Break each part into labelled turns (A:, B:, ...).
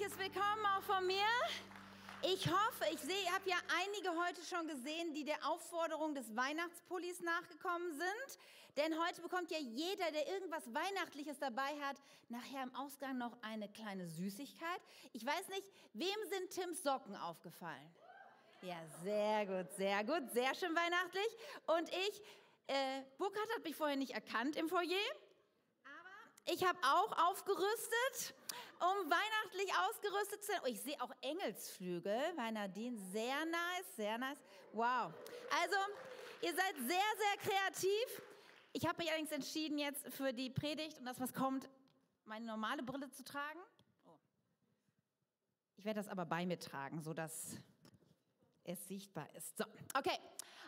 A: herzliches Willkommen auch von mir. Ich hoffe, ich sehe, ihr habt ja einige heute schon gesehen, die der Aufforderung des Weihnachtspullis nachgekommen sind. Denn heute bekommt ja jeder, der irgendwas Weihnachtliches dabei hat, nachher im Ausgang noch eine kleine Süßigkeit. Ich weiß nicht, wem sind Tims Socken aufgefallen? Ja, sehr gut, sehr gut, sehr schön weihnachtlich. Und ich, äh, Burkhard hat mich vorher nicht erkannt im Foyer. Ich habe auch aufgerüstet, um weihnachtlich ausgerüstet zu sein. Oh, ich sehe auch Engelsflügel bei Nadine. Sehr nice, sehr nice. Wow. Also, ihr seid sehr, sehr kreativ. Ich habe mich allerdings entschieden, jetzt für die Predigt und das, was kommt, meine normale Brille zu tragen. Oh. Ich werde das aber bei mir tragen, sodass es sichtbar ist. So, okay.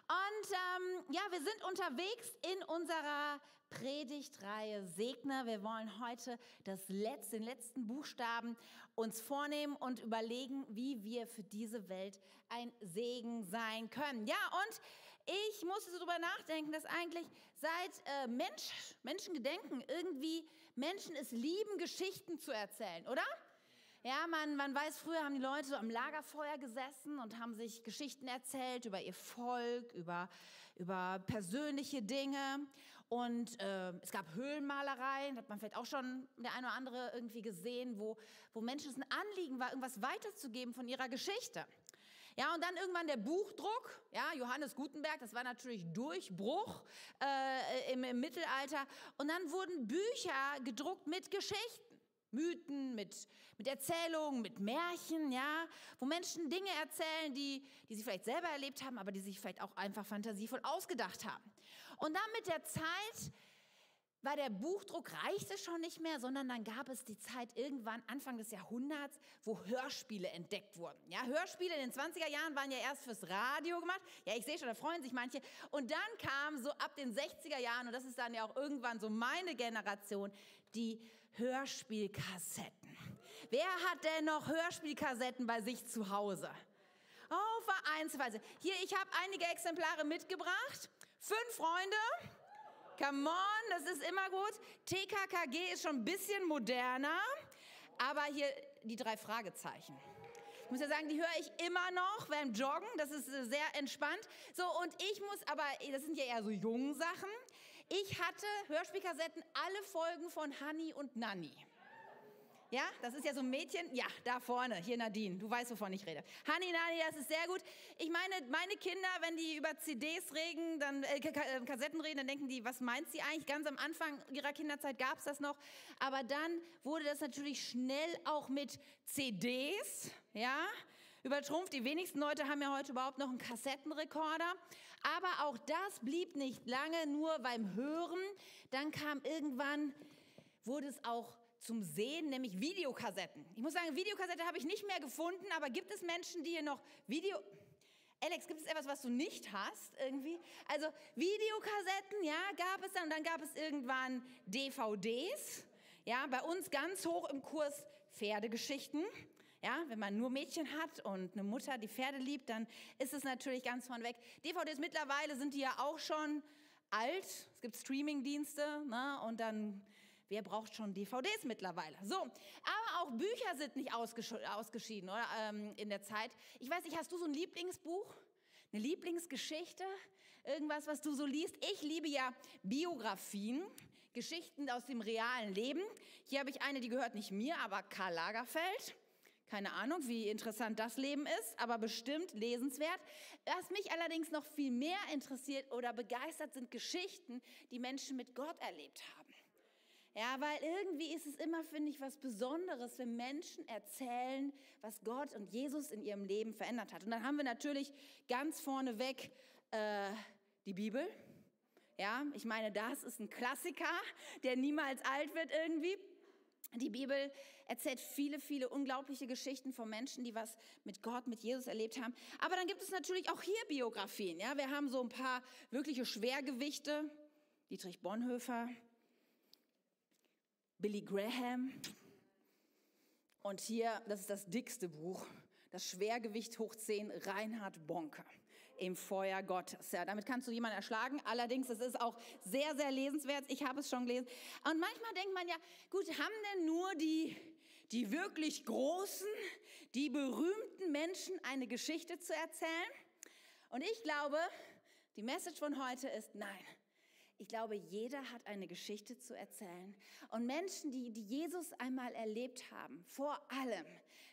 A: Und ähm, ja, wir sind unterwegs in unserer Predigtreihe Segner. Wir wollen heute das letzte, den letzten Buchstaben uns vornehmen und überlegen, wie wir für diese Welt ein Segen sein können. Ja, und ich musste so drüber nachdenken, dass eigentlich seit äh, Mensch, Menschengedenken irgendwie Menschen es lieben, Geschichten zu erzählen, oder? Ja, man, man weiß, früher haben die Leute so am Lagerfeuer gesessen und haben sich Geschichten erzählt über ihr Volk, über, über persönliche Dinge. Und äh, es gab Höhlenmalereien, hat man vielleicht auch schon der eine oder andere irgendwie gesehen, wo, wo Menschen es ein Anliegen war, irgendwas weiterzugeben von ihrer Geschichte. Ja, und dann irgendwann der Buchdruck, ja, Johannes Gutenberg, das war natürlich Durchbruch äh, im, im Mittelalter. Und dann wurden Bücher gedruckt mit Geschichten. Mythen, mit, mit Erzählungen, mit Märchen, ja, wo Menschen Dinge erzählen, die, die sie vielleicht selber erlebt haben, aber die sich vielleicht auch einfach fantasievoll ausgedacht haben. Und dann mit der Zeit war der Buchdruck reichte schon nicht mehr, sondern dann gab es die Zeit irgendwann Anfang des Jahrhunderts, wo Hörspiele entdeckt wurden. Ja, Hörspiele in den 20er Jahren waren ja erst fürs Radio gemacht. Ja, ich sehe schon, da freuen sich manche. Und dann kam so ab den 60er Jahren, und das ist dann ja auch irgendwann so meine Generation, die Hörspielkassetten. Wer hat denn noch Hörspielkassetten bei sich zu Hause? Oh, vereinsweise. Hier, ich habe einige Exemplare mitgebracht. Fünf Freunde. Come on, das ist immer gut. TKKG ist schon ein bisschen moderner, aber hier die drei Fragezeichen. Ich muss ja sagen, die höre ich immer noch beim Joggen. Das ist äh, sehr entspannt. So, und ich muss aber, das sind ja eher so jungen Sachen. Ich hatte Hörspielkassetten, alle Folgen von Honey und Nanny. Ja, das ist ja so ein Mädchen. Ja, da vorne, hier Nadine. Du weißt, wovon ich rede. Hani Nani, das ist sehr gut. Ich meine, meine Kinder, wenn die über CDs reden, dann äh, äh, Kassetten reden, dann denken die, was meint sie eigentlich? Ganz am Anfang ihrer Kinderzeit gab es das noch, aber dann wurde das natürlich schnell auch mit CDs, ja, übertrumpft. Die wenigsten Leute haben ja heute überhaupt noch einen Kassettenrekorder. Aber auch das blieb nicht lange nur beim Hören. Dann kam irgendwann, wurde es auch zum Sehen, nämlich Videokassetten. Ich muss sagen, Videokassette habe ich nicht mehr gefunden, aber gibt es Menschen, die hier noch Video... Alex, gibt es etwas, was du nicht hast irgendwie? Also Videokassetten, ja, gab es dann. Und dann gab es irgendwann DVDs. Ja, bei uns ganz hoch im Kurs Pferdegeschichten. Ja, wenn man nur Mädchen hat und eine Mutter, die Pferde liebt, dann ist es natürlich ganz von weg. DVDs mittlerweile sind die ja auch schon alt. Es gibt Streamingdienste ne? und dann Wer braucht schon DVDs mittlerweile? So, aber auch Bücher sind nicht ausgesch ausgeschieden oder, ähm, in der Zeit. Ich weiß nicht, hast du so ein Lieblingsbuch? Eine Lieblingsgeschichte? Irgendwas, was du so liest? Ich liebe ja Biografien, Geschichten aus dem realen Leben. Hier habe ich eine, die gehört nicht mir, aber Karl Lagerfeld. Keine Ahnung, wie interessant das Leben ist, aber bestimmt lesenswert. Was mich allerdings noch viel mehr interessiert oder begeistert, sind Geschichten, die Menschen mit Gott erlebt haben. Ja, weil irgendwie ist es immer, finde ich, was Besonderes, wenn Menschen erzählen, was Gott und Jesus in ihrem Leben verändert hat. Und dann haben wir natürlich ganz vorneweg äh, die Bibel. Ja, ich meine, das ist ein Klassiker, der niemals alt wird irgendwie. Die Bibel erzählt viele, viele unglaubliche Geschichten von Menschen, die was mit Gott, mit Jesus erlebt haben. Aber dann gibt es natürlich auch hier Biografien. Ja, wir haben so ein paar wirkliche Schwergewichte. Dietrich Bonhoeffer, Billy Graham. Und hier, das ist das dickste Buch, das Schwergewicht hoch 10, Reinhard Bonke im Feuer Gottes. Ja, damit kannst du jemanden erschlagen. Allerdings, es ist auch sehr, sehr lesenswert. Ich habe es schon gelesen. Und manchmal denkt man ja, gut, haben denn nur die, die wirklich großen, die berühmten Menschen eine Geschichte zu erzählen. Und ich glaube, die Message von heute ist nein. Ich glaube, jeder hat eine Geschichte zu erzählen. Und Menschen, die, die Jesus einmal erlebt haben, vor allem.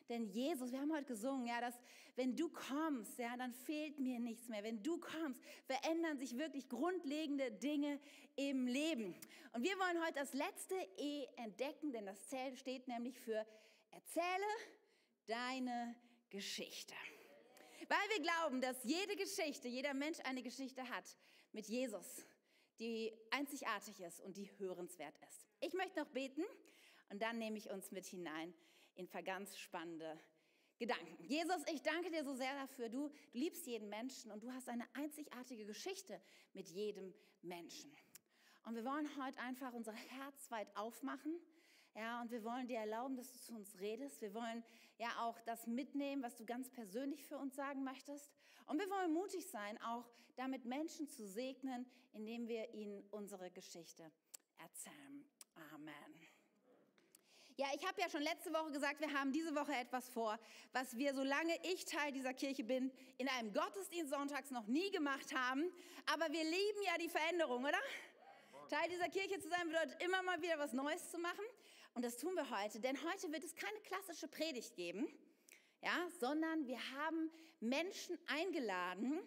A: Denn Jesus, wir haben heute gesungen, ja, dass wenn du kommst, ja, dann fehlt mir nichts mehr. Wenn du kommst, verändern sich wirklich grundlegende Dinge im Leben. Und wir wollen heute das letzte E entdecken, denn das Zelt steht nämlich für Erzähle deine Geschichte. Weil wir glauben, dass jede Geschichte, jeder Mensch eine Geschichte hat mit Jesus, die einzigartig ist und die hörenswert ist. Ich möchte noch beten und dann nehme ich uns mit hinein in ganz spannende Gedanken. Jesus, ich danke dir so sehr dafür. Du, du liebst jeden Menschen und du hast eine einzigartige Geschichte mit jedem Menschen. Und wir wollen heute einfach unser Herz weit aufmachen ja, und wir wollen dir erlauben, dass du zu uns redest. Wir wollen ja auch das mitnehmen, was du ganz persönlich für uns sagen möchtest. Und wir wollen mutig sein, auch damit Menschen zu segnen, indem wir ihnen unsere Geschichte erzählen. Amen. Ja, ich habe ja schon letzte Woche gesagt, wir haben diese Woche etwas vor, was wir, solange ich Teil dieser Kirche bin, in einem Gottesdienst sonntags noch nie gemacht haben. Aber wir lieben ja die Veränderung, oder? Teil dieser Kirche zu sein bedeutet immer mal wieder was Neues zu machen. Und das tun wir heute, denn heute wird es keine klassische Predigt geben, ja, sondern wir haben Menschen eingeladen,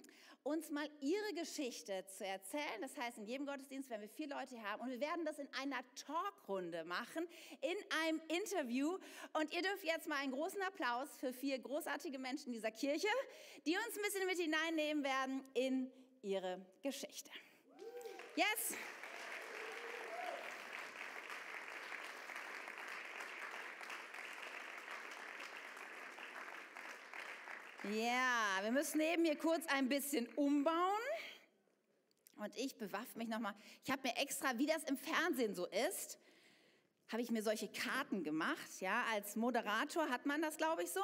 A: uns mal ihre Geschichte zu erzählen. Das heißt, in jedem Gottesdienst werden wir vier Leute haben und wir werden das in einer Talkrunde machen, in einem Interview. Und ihr dürft jetzt mal einen großen Applaus für vier großartige Menschen dieser Kirche, die uns ein bisschen mit hineinnehmen werden in ihre Geschichte. Yes! Ja, wir müssen eben hier kurz ein bisschen umbauen. Und ich bewaffne mich nochmal. Ich habe mir extra, wie das im Fernsehen so ist, habe ich mir solche Karten gemacht. Ja, als Moderator hat man das, glaube ich, so.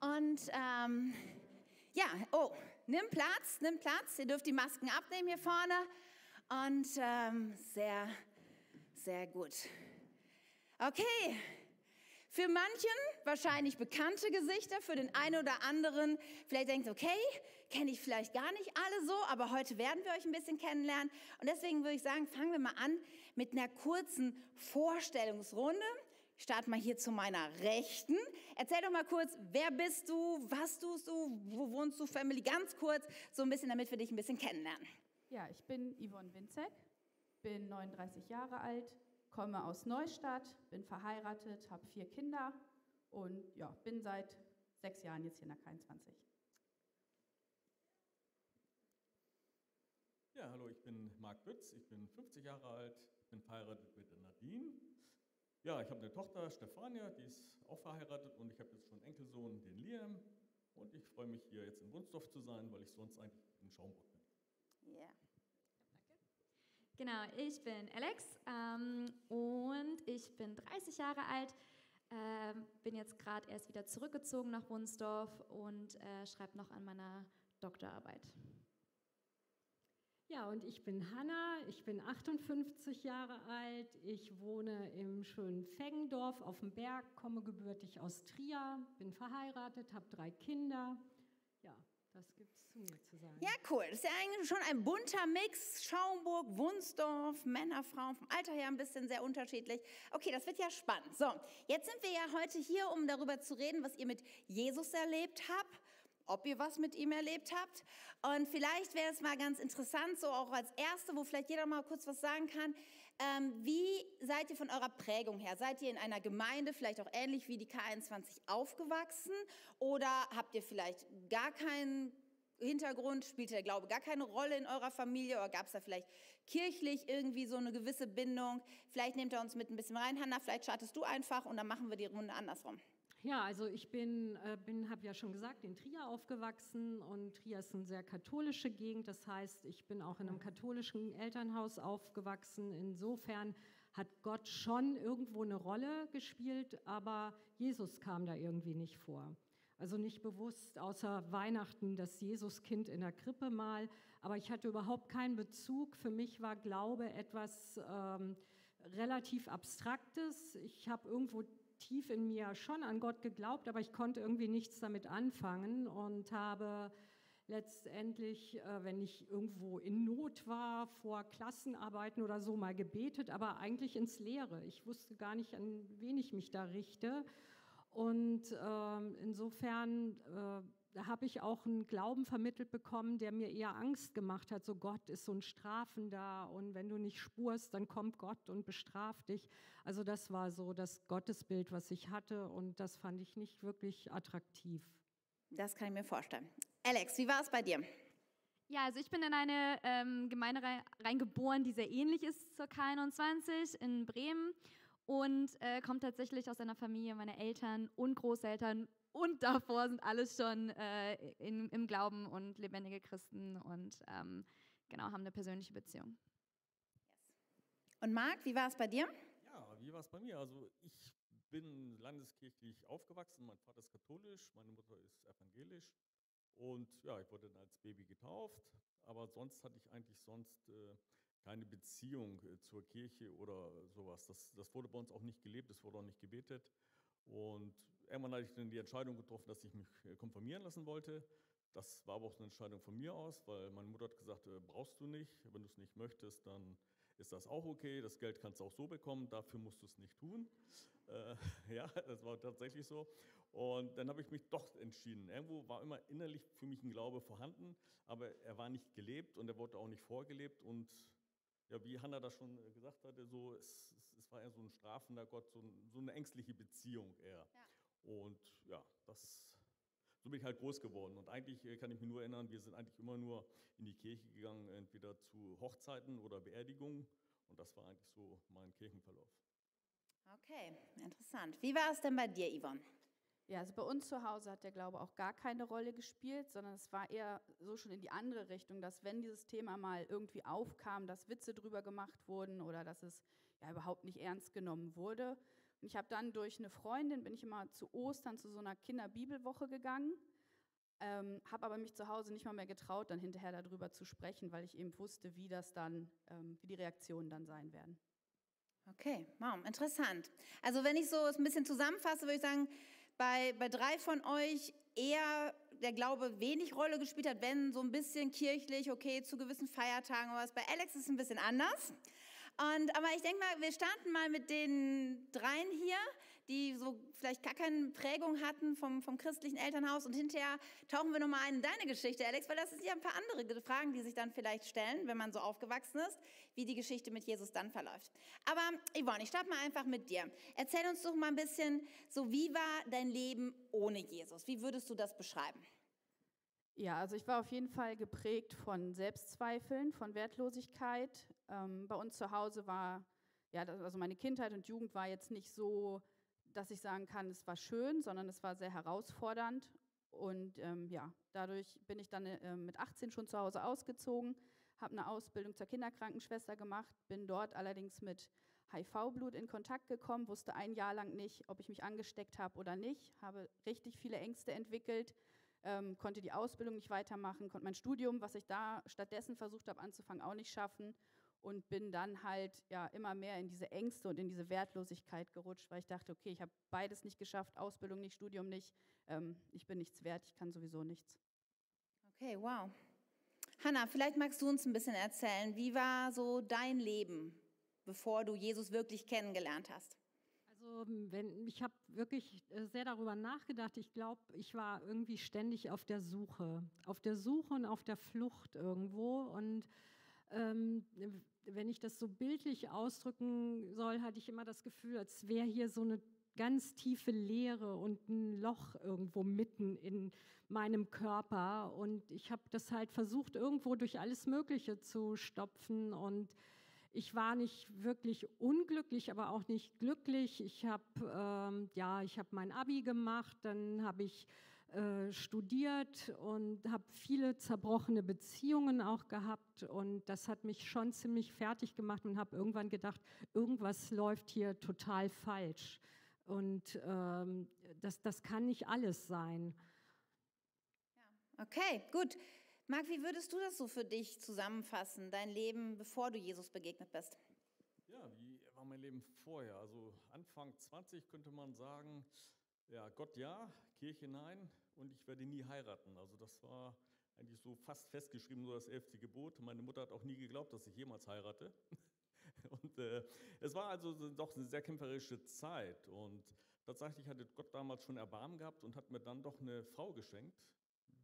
A: Und ähm, ja, oh, nimm Platz, nimm Platz. Ihr dürft die Masken abnehmen hier vorne. Und ähm, sehr, sehr gut. Okay, für manchen wahrscheinlich bekannte Gesichter, für den einen oder anderen vielleicht denkt, okay, kenne ich vielleicht gar nicht alle so, aber heute werden wir euch ein bisschen kennenlernen. Und deswegen würde ich sagen, fangen wir mal an mit einer kurzen Vorstellungsrunde. Ich starte mal hier zu meiner Rechten. Erzähl doch mal kurz, wer bist du, was tust du, wo wohnst du, Family, ganz kurz, so ein bisschen, damit wir dich ein bisschen kennenlernen.
B: Ja, ich bin Yvonne Winzek, bin 39 Jahre alt, komme aus Neustadt, bin verheiratet, habe vier Kinder und ja, bin seit sechs Jahren jetzt hier in der K21.
C: Ja, hallo, ich bin Marc Bütz, ich bin 50 Jahre alt, bin verheiratet mit der Nadine. Ja, ich habe eine Tochter, Stefania, die ist auch verheiratet und ich habe jetzt schon einen Enkelsohn, den Liam. Und ich freue mich hier jetzt in Wunsdorf zu sein, weil ich sonst eigentlich in Schaumburg bin.
A: Ja. Yeah.
D: Genau, ich bin Alex ähm, und ich bin 30 Jahre alt, äh, bin jetzt gerade erst wieder zurückgezogen nach Wunsdorf und äh, schreibe noch an meiner Doktorarbeit.
E: Ja, und ich bin Hanna, ich bin 58 Jahre alt, ich wohne im schönen Feggendorf auf dem Berg, komme gebürtig aus Trier, bin verheiratet, habe drei Kinder. Das gibt es zu mir zu sagen.
A: Ja, cool. Das ist ja eigentlich schon ein bunter Mix. Schaumburg, Wunsdorf, Männer, Frauen, vom Alter her ein bisschen sehr unterschiedlich. Okay, das wird ja spannend. So, jetzt sind wir ja heute hier, um darüber zu reden, was ihr mit Jesus erlebt habt ob ihr was mit ihm erlebt habt. Und vielleicht wäre es mal ganz interessant, so auch als Erste, wo vielleicht jeder mal kurz was sagen kann. Ähm, wie seid ihr von eurer Prägung her? Seid ihr in einer Gemeinde, vielleicht auch ähnlich wie die K21 aufgewachsen? Oder habt ihr vielleicht gar keinen Hintergrund? Spielt der Glaube gar keine Rolle in eurer Familie? Oder gab es da vielleicht kirchlich irgendwie so eine gewisse Bindung? Vielleicht nehmt ihr uns mit ein bisschen rein, Hanna. Vielleicht startest du einfach und dann machen wir die Runde andersrum.
E: Ja, also ich bin, äh, bin habe ja schon gesagt, in Trier aufgewachsen und Trier ist eine sehr katholische Gegend. Das heißt, ich bin auch in einem katholischen Elternhaus aufgewachsen. Insofern hat Gott schon irgendwo eine Rolle gespielt, aber Jesus kam da irgendwie nicht vor. Also nicht bewusst, außer Weihnachten, das Jesuskind in der Krippe mal. Aber ich hatte überhaupt keinen Bezug. Für mich war Glaube etwas ähm, relativ Abstraktes. Ich habe irgendwo tief in mir schon an Gott geglaubt, aber ich konnte irgendwie nichts damit anfangen und habe letztendlich, äh, wenn ich irgendwo in Not war, vor Klassenarbeiten oder so mal gebetet, aber eigentlich ins Leere. Ich wusste gar nicht, an wen ich mich da richte. Und äh, insofern äh, habe ich auch einen Glauben vermittelt bekommen, der mir eher Angst gemacht hat. So Gott ist so ein Strafender und wenn du nicht spurst, dann kommt Gott und bestraft dich. Also das war so das Gottesbild, was ich hatte und das fand ich nicht wirklich attraktiv.
A: Das kann ich mir vorstellen. Alex, wie war es bei dir?
D: Ja, also ich bin in eine ähm, Gemeinde reingeboren, die sehr ähnlich ist zur K21 in Bremen und äh, kommt tatsächlich aus einer Familie, meine Eltern und Großeltern und davor sind alles schon äh, in, im Glauben und lebendige Christen und ähm, genau haben eine persönliche Beziehung.
A: Und Marc, wie war es bei dir?
C: Ja, wie war es bei mir? Also ich bin landeskirchlich aufgewachsen. Mein Vater ist katholisch, meine Mutter ist evangelisch. Und ja, ich wurde dann als Baby getauft. Aber sonst hatte ich eigentlich sonst äh, keine Beziehung äh, zur Kirche oder sowas. Das, das wurde bei uns auch nicht gelebt, es wurde auch nicht gebetet. Und irgendwann hatte ich dann die Entscheidung getroffen, dass ich mich äh, konfirmieren lassen wollte. Das war aber auch eine Entscheidung von mir aus, weil meine Mutter hat gesagt, äh, brauchst du nicht. Wenn du es nicht möchtest, dann ist das auch okay. Das Geld kannst du auch so bekommen, dafür musst du es nicht tun. Äh, ja, das war tatsächlich so. Und dann habe ich mich doch entschieden. Irgendwo war immer innerlich für mich ein Glaube vorhanden, aber er war nicht gelebt und er wurde auch nicht vorgelebt. Und ja, wie Hannah das schon gesagt hatte, so, es, es war eher so ein strafender Gott, so, ein, so eine ängstliche Beziehung eher. Ja. Und ja, das, so bin ich halt groß geworden. Und eigentlich äh, kann ich mich nur erinnern, wir sind eigentlich immer nur in die Kirche gegangen, entweder zu Hochzeiten oder Beerdigungen. Und das war eigentlich so mein Kirchenverlauf.
A: Okay, interessant. Wie war es denn bei dir, Yvonne?
B: Ja, also bei uns zu Hause hat der Glaube auch gar keine Rolle gespielt, sondern es war eher so schon in die andere Richtung, dass wenn dieses Thema mal irgendwie aufkam, dass Witze drüber gemacht wurden oder dass es ja überhaupt nicht ernst genommen wurde, und ich habe dann durch eine Freundin, bin ich immer zu Ostern zu so einer Kinderbibelwoche gegangen, ähm, habe aber mich zu Hause nicht mal mehr getraut, dann hinterher darüber zu sprechen, weil ich eben wusste, wie das dann, ähm, wie die Reaktionen dann sein werden.
A: Okay, wow, interessant. Also wenn ich so ein bisschen zusammenfasse, würde ich sagen, bei, bei drei von euch eher der Glaube wenig Rolle gespielt hat, wenn so ein bisschen kirchlich, okay, zu gewissen Feiertagen oder was. Bei Alex ist es ein bisschen anders. Und, aber ich denke mal, wir starten mal mit den dreien hier, die so vielleicht gar keine Prägung hatten vom, vom christlichen Elternhaus. Und hinterher tauchen wir nochmal ein in deine Geschichte, Alex, weil das sind ja ein paar andere Fragen, die sich dann vielleicht stellen, wenn man so aufgewachsen ist, wie die Geschichte mit Jesus dann verläuft. Aber Yvonne, ich starte mal einfach mit dir. Erzähl uns doch mal ein bisschen, so wie war dein Leben ohne Jesus? Wie würdest du das beschreiben?
B: Ja, also ich war auf jeden Fall geprägt von Selbstzweifeln, von Wertlosigkeit. Ähm, bei uns zu Hause war, ja, also meine Kindheit und Jugend war jetzt nicht so, dass ich sagen kann, es war schön, sondern es war sehr herausfordernd. Und ähm, ja, dadurch bin ich dann äh, mit 18 schon zu Hause ausgezogen, habe eine Ausbildung zur Kinderkrankenschwester gemacht, bin dort allerdings mit HIV-Blut in Kontakt gekommen, wusste ein Jahr lang nicht, ob ich mich angesteckt habe oder nicht, habe richtig viele Ängste entwickelt ähm, konnte die Ausbildung nicht weitermachen, konnte mein Studium, was ich da stattdessen versucht habe anzufangen, auch nicht schaffen und bin dann halt ja immer mehr in diese Ängste und in diese Wertlosigkeit gerutscht, weil ich dachte, okay, ich habe beides nicht geschafft, Ausbildung nicht, Studium nicht, ähm, ich bin nichts wert, ich kann sowieso nichts.
A: Okay, wow. Hanna, vielleicht magst du uns ein bisschen erzählen, wie war so dein Leben, bevor du Jesus wirklich kennengelernt hast?
E: Also wenn, ich habe wirklich äh, sehr darüber nachgedacht. Ich glaube, ich war irgendwie ständig auf der Suche, auf der Suche und auf der Flucht irgendwo. Und ähm, wenn ich das so bildlich ausdrücken soll, hatte ich immer das Gefühl, als wäre hier so eine ganz tiefe Leere und ein Loch irgendwo mitten in meinem Körper. Und ich habe das halt versucht, irgendwo durch alles Mögliche zu stopfen und ich war nicht wirklich unglücklich, aber auch nicht glücklich. Ich habe ähm, ja, ich mein Abi gemacht, dann habe ich äh, studiert und habe viele zerbrochene Beziehungen auch gehabt und das hat mich schon ziemlich fertig gemacht und habe irgendwann gedacht, irgendwas läuft hier total falsch und ähm, das, das kann nicht alles sein.
A: Ja. Okay, gut. Marc, wie würdest du das so für dich zusammenfassen, dein Leben, bevor du Jesus begegnet bist?
C: Ja, wie war mein Leben vorher? Also Anfang 20 könnte man sagen, ja, Gott ja, Kirche nein und ich werde nie heiraten. Also das war eigentlich so fast festgeschrieben, so das elfte Gebot. Meine Mutter hat auch nie geglaubt, dass ich jemals heirate. Und äh, es war also doch eine sehr kämpferische Zeit. Und tatsächlich hatte Gott damals schon Erbarmen gehabt und hat mir dann doch eine Frau geschenkt,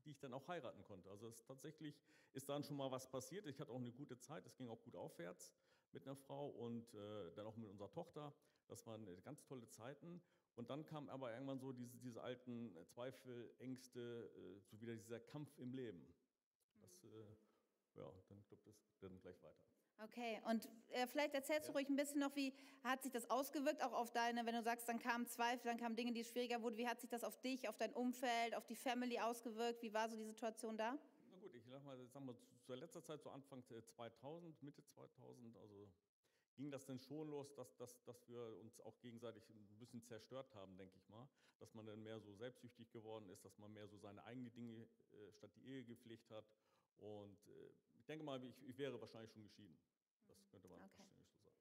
C: die ich dann auch heiraten konnte. Also es, tatsächlich ist dann schon mal was passiert. Ich hatte auch eine gute Zeit, es ging auch gut aufwärts mit einer Frau und äh, dann auch mit unserer Tochter. Das waren ganz tolle Zeiten. Und dann kam aber irgendwann so diese, diese alten Zweifel, Ängste, äh, so wieder dieser Kampf im Leben. Das, äh, ja, dann glaube das dann gleich weiter.
A: Okay, und äh, vielleicht erzählst du ruhig ein bisschen noch, wie hat sich das ausgewirkt, auch auf deine, wenn du sagst, dann kamen Zweifel, dann kamen Dinge, die schwieriger wurden, wie hat sich das auf dich, auf dein Umfeld, auf die Family ausgewirkt, wie war so die Situation da?
C: Na gut, ich sag mal, sagen wir, zu letzter Zeit, so Anfang 2000, Mitte 2000, also ging das denn schon los, dass, dass, dass wir uns auch gegenseitig ein bisschen zerstört haben, denke ich mal. Dass man dann mehr so selbstsüchtig geworden ist, dass man mehr so seine eigenen Dinge äh, statt die Ehe gepflegt hat. Und äh, ich denke mal, ich, ich, wäre wahrscheinlich schon geschieden. Das könnte man okay. wahrscheinlich so sagen.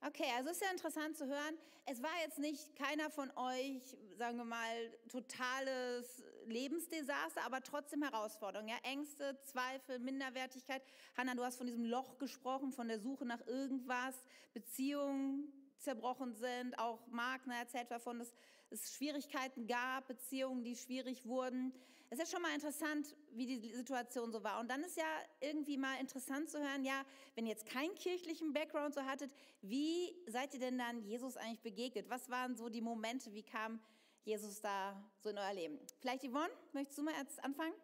A: Okay, also ist ja interessant zu hören. Es war jetzt nicht keiner von euch, sagen wir mal, totales Lebensdesaster, aber trotzdem Herausforderungen. Ja? Ängste, Zweifel, Minderwertigkeit. Hanna, du hast von diesem Loch gesprochen, von der Suche nach irgendwas, Beziehungen zerbrochen sind. Auch Magner erzählt davon, dass es Schwierigkeiten gab, Beziehungen, die schwierig wurden. Es ist schon mal interessant, wie die Situation so war. Und dann ist ja irgendwie mal interessant zu hören, ja, wenn ihr jetzt keinen kirchlichen Background so hattet, wie seid ihr denn dann Jesus eigentlich begegnet? Was waren so die Momente, wie kam Jesus da so in euer Leben? Vielleicht Yvonne, möchtest du mal jetzt anfangen?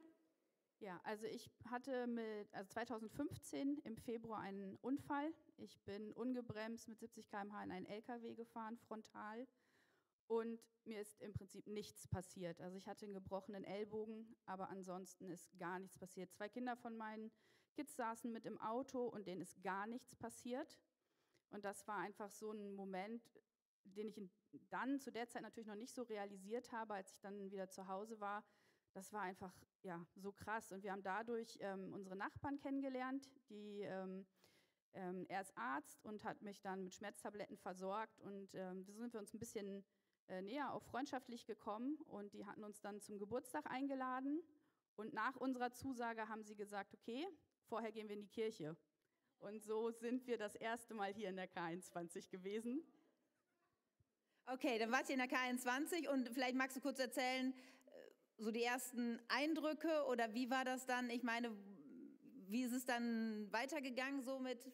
B: Ja, also ich hatte mit, also 2015 im Februar einen Unfall. Ich bin ungebremst mit 70 km/h in einen LKW gefahren, frontal und mir ist im Prinzip nichts passiert. Also ich hatte einen gebrochenen Ellbogen, aber ansonsten ist gar nichts passiert. Zwei Kinder von meinen Kids saßen mit im Auto und denen ist gar nichts passiert. Und das war einfach so ein Moment, den ich dann zu der Zeit natürlich noch nicht so realisiert habe, als ich dann wieder zu Hause war. Das war einfach ja so krass. Und wir haben dadurch ähm, unsere Nachbarn kennengelernt, die ähm, ähm, er ist Arzt und hat mich dann mit Schmerztabletten versorgt und ähm, so sind wir uns ein bisschen äh, näher auch freundschaftlich gekommen und die hatten uns dann zum Geburtstag eingeladen. Und nach unserer Zusage haben sie gesagt, okay, vorher gehen wir in die Kirche. Und so sind wir das erste Mal hier in der K21 gewesen.
A: Okay, dann wart ihr in der K21 und vielleicht magst du kurz erzählen, äh, so die ersten Eindrücke oder wie war das dann? Ich meine, wie ist es dann weitergegangen so mit?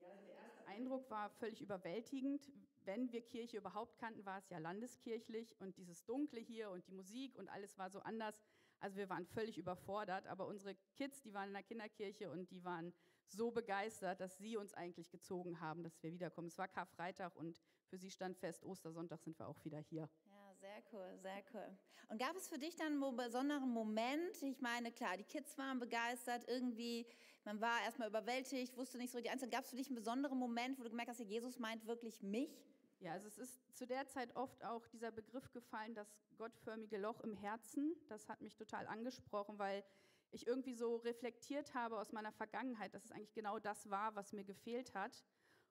B: Ja, der erste Eindruck war völlig überwältigend wenn wir Kirche überhaupt kannten, war es ja landeskirchlich und dieses Dunkle hier und die Musik und alles war so anders. Also wir waren völlig überfordert, aber unsere Kids, die waren in der Kinderkirche und die waren so begeistert, dass sie uns eigentlich gezogen haben, dass wir wiederkommen. Es war Karfreitag und für sie stand fest, Ostersonntag sind wir auch wieder hier.
A: Ja, sehr cool, sehr cool. Und gab es für dich dann einen besonderen Moment? Ich meine, klar, die Kids waren begeistert, irgendwie, man war erstmal überwältigt, wusste nicht so die Einzelnen. Gab es für dich einen besonderen Moment, wo du gemerkt hast, Jesus meint wirklich mich?
B: Ja, also es ist zu der Zeit oft auch dieser Begriff gefallen, das gottförmige Loch im Herzen. Das hat mich total angesprochen, weil ich irgendwie so reflektiert habe aus meiner Vergangenheit, dass es eigentlich genau das war, was mir gefehlt hat.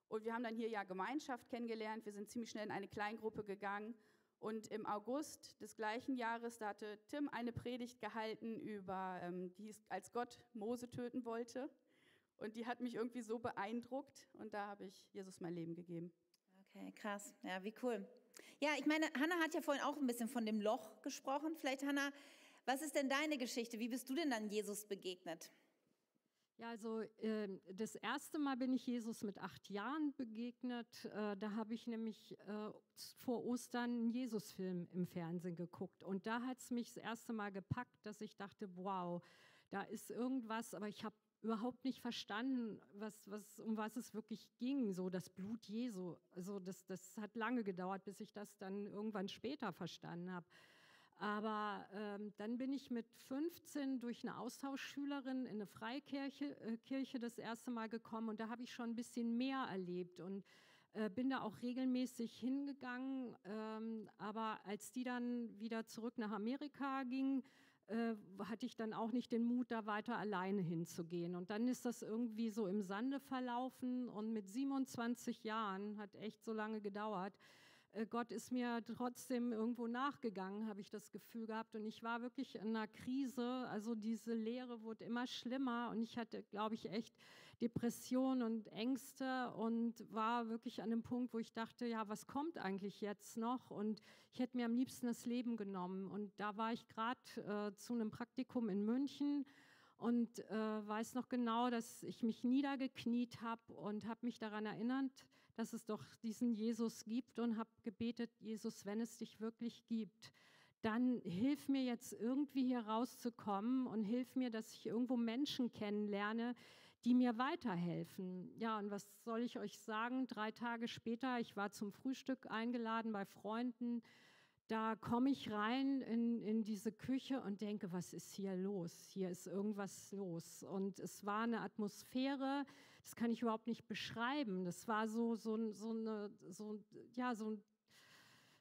B: Und wir haben dann hier ja Gemeinschaft kennengelernt. Wir sind ziemlich schnell in eine Kleingruppe gegangen. Und im August des gleichen Jahres, da hatte Tim eine Predigt gehalten über, ähm, die hieß, als Gott Mose töten wollte. Und die hat mich irgendwie so beeindruckt. Und da habe ich Jesus mein Leben gegeben.
A: Okay, krass. Ja, wie cool. Ja, ich meine, Hanna hat ja vorhin auch ein bisschen von dem Loch gesprochen. Vielleicht, Hanna, was ist denn deine Geschichte? Wie bist du denn dann Jesus begegnet?
E: Ja, also äh, das erste Mal bin ich Jesus mit acht Jahren begegnet. Äh, da habe ich nämlich äh, vor Ostern einen Jesus-Film im Fernsehen geguckt. Und da hat es mich das erste Mal gepackt, dass ich dachte, wow, da ist irgendwas, aber ich habe überhaupt nicht verstanden, was, was, um was es wirklich ging, so das Blut Jesu. Also das, das hat lange gedauert, bis ich das dann irgendwann später verstanden habe. Aber ähm, dann bin ich mit 15 durch eine Austauschschülerin in eine Freikirche äh, Kirche das erste Mal gekommen und da habe ich schon ein bisschen mehr erlebt und äh, bin da auch regelmäßig hingegangen. Ähm, aber als die dann wieder zurück nach Amerika ging, äh, hatte ich dann auch nicht den Mut, da weiter alleine hinzugehen. Und dann ist das irgendwie so im Sande verlaufen und mit 27 Jahren, hat echt so lange gedauert, Gott ist mir trotzdem irgendwo nachgegangen, habe ich das Gefühl gehabt. Und ich war wirklich in einer Krise. Also diese Lehre wurde immer schlimmer und ich hatte, glaube ich, echt Depressionen und Ängste und war wirklich an dem Punkt, wo ich dachte, ja, was kommt eigentlich jetzt noch? Und ich hätte mir am liebsten das Leben genommen. Und da war ich gerade äh, zu einem Praktikum in München und äh, weiß noch genau, dass ich mich niedergekniet habe und habe mich daran erinnert, dass es doch diesen Jesus gibt und habe gebetet, Jesus, wenn es dich wirklich gibt, dann hilf mir jetzt irgendwie hier rauszukommen und hilf mir, dass ich irgendwo Menschen kennenlerne, die mir weiterhelfen. Ja, und was soll ich euch sagen? Drei Tage später, ich war zum Frühstück eingeladen bei Freunden. Da komme ich rein in, in diese Küche und denke, was ist hier los? Hier ist irgendwas los. Und es war eine Atmosphäre, das kann ich überhaupt nicht beschreiben. Das war so, so, so eine, so, ja, so,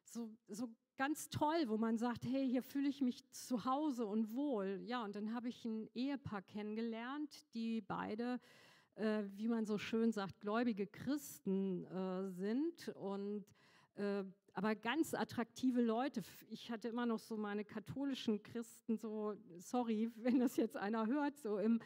E: so, so ganz toll, wo man sagt, hey, hier fühle ich mich zu Hause und wohl. Ja, und dann habe ich ein Ehepaar kennengelernt, die beide, äh, wie man so schön sagt, gläubige Christen äh, sind und äh, aber ganz attraktive Leute. Ich hatte immer noch so meine katholischen Christen, so, sorry, wenn das jetzt einer hört, so im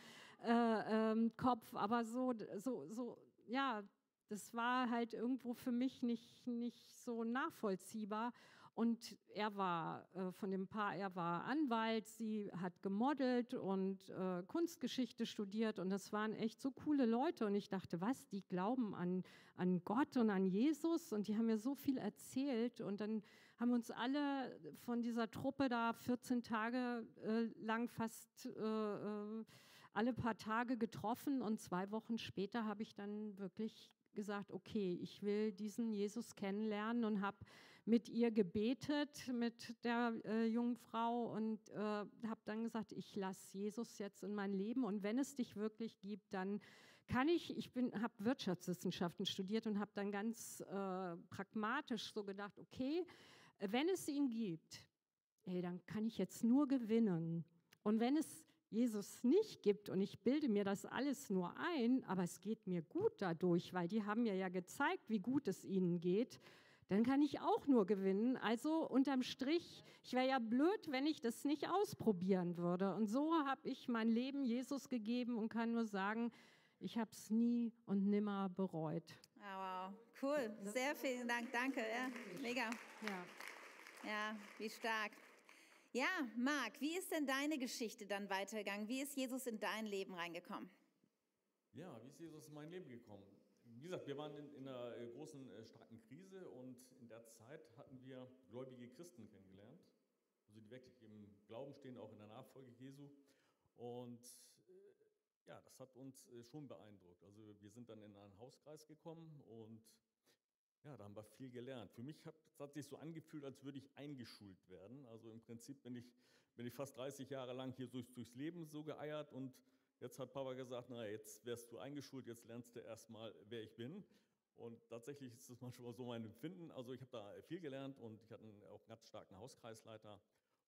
E: äh, ähm, Kopf, aber so, so, so, ja, das war halt irgendwo für mich nicht, nicht so nachvollziehbar. Und er war äh, von dem Paar, er war Anwalt, sie hat gemodelt und äh, Kunstgeschichte studiert und das waren echt so coole Leute. Und ich dachte, was, die glauben an, an Gott und an Jesus und die haben mir so viel erzählt. Und dann haben uns alle von dieser Truppe da 14 Tage äh, lang fast äh, äh, alle paar Tage getroffen und zwei Wochen später habe ich dann wirklich gesagt, okay, ich will diesen Jesus kennenlernen und habe mit ihr gebetet, mit der äh, jungen Frau und äh, habe dann gesagt, ich lasse Jesus jetzt in mein Leben und wenn es dich wirklich gibt, dann kann ich, ich habe Wirtschaftswissenschaften studiert und habe dann ganz äh, pragmatisch so gedacht, okay, wenn es ihn gibt, ey, dann kann ich jetzt nur gewinnen. Und wenn es Jesus nicht gibt und ich bilde mir das alles nur ein, aber es geht mir gut dadurch, weil die haben mir ja gezeigt, wie gut es ihnen geht, dann kann ich auch nur gewinnen. Also unterm Strich, ich wäre ja blöd, wenn ich das nicht ausprobieren würde. Und so habe ich mein Leben Jesus gegeben und kann nur sagen, ich habe es nie und nimmer bereut.
A: Ah, wow, cool. Sehr vielen Dank, danke. Ja, mega. Ja. ja, wie stark. Ja, Marc, wie ist denn deine Geschichte dann weitergegangen? Wie ist Jesus in dein Leben reingekommen?
C: Ja, wie ist Jesus in mein Leben gekommen? Wie gesagt, wir waren in, in einer äh, großen, äh, starken Krise und in der Zeit hatten wir gläubige Christen kennengelernt, also die wirklich im Glauben stehen, auch in der Nachfolge Jesu. Und äh, ja, das hat uns schon beeindruckt. Also wir sind dann in einen Hauskreis gekommen und ja, da haben wir viel gelernt. Für mich hat es sich so angefühlt, als würde ich eingeschult werden. Also im Prinzip bin ich, bin ich fast 30 Jahre lang hier durch, durchs Leben so geeiert und Jetzt hat Papa gesagt, na, jetzt wärst du eingeschult, jetzt lernst du erstmal, wer ich bin. Und tatsächlich ist das manchmal so mein Empfinden. Also ich habe da viel gelernt und ich hatte auch einen ganz starken Hauskreisleiter